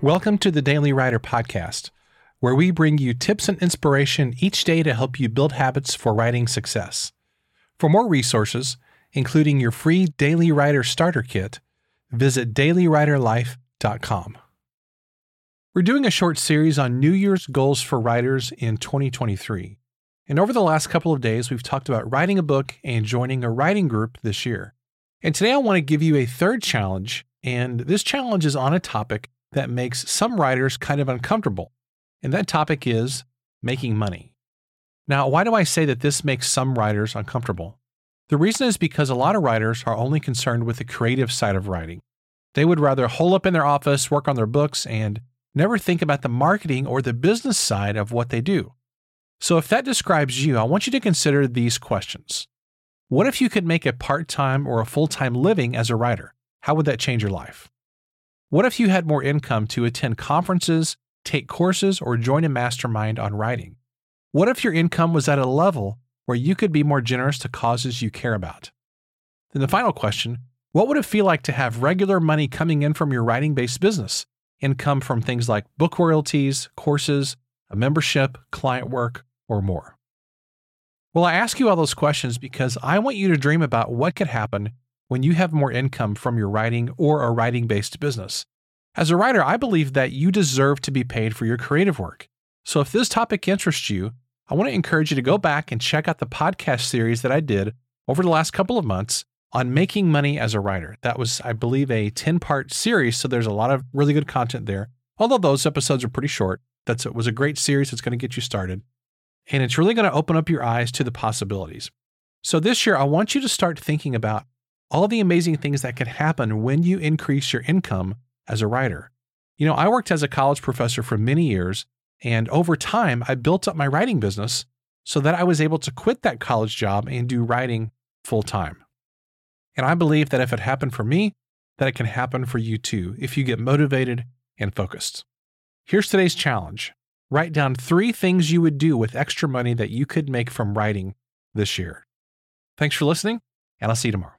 Welcome to the Daily Writer Podcast, where we bring you tips and inspiration each day to help you build habits for writing success. For more resources, including your free Daily Writer Starter Kit, visit dailywriterlife.com. We're doing a short series on New Year's goals for writers in 2023. And over the last couple of days, we've talked about writing a book and joining a writing group this year. And today I want to give you a third challenge, and this challenge is on a topic that makes some writers kind of uncomfortable. And that topic is making money. Now, why do I say that this makes some writers uncomfortable? The reason is because a lot of writers are only concerned with the creative side of writing. They would rather hole up in their office, work on their books, and never think about the marketing or the business side of what they do. So, if that describes you, I want you to consider these questions. What if you could make a part time or a full time living as a writer? How would that change your life? What if you had more income to attend conferences, take courses, or join a mastermind on writing? What if your income was at a level where you could be more generous to causes you care about? Then the final question what would it feel like to have regular money coming in from your writing based business? Income from things like book royalties, courses, a membership, client work, or more. Well, I ask you all those questions because I want you to dream about what could happen when you have more income from your writing or a writing based business. As a writer, I believe that you deserve to be paid for your creative work. So if this topic interests you, I want to encourage you to go back and check out the podcast series that I did over the last couple of months on making money as a writer. That was, I believe, a 10 part series. So there's a lot of really good content there. Although those episodes are pretty short, that's, it was a great series that's going to get you started. And it's really going to open up your eyes to the possibilities. So this year, I want you to start thinking about all the amazing things that can happen when you increase your income as a writer. You know, I worked as a college professor for many years, and over time, I built up my writing business so that I was able to quit that college job and do writing full time. And I believe that if it happened for me, that it can happen for you too if you get motivated and focused. Here's today's challenge write down three things you would do with extra money that you could make from writing this year. Thanks for listening, and I'll see you tomorrow.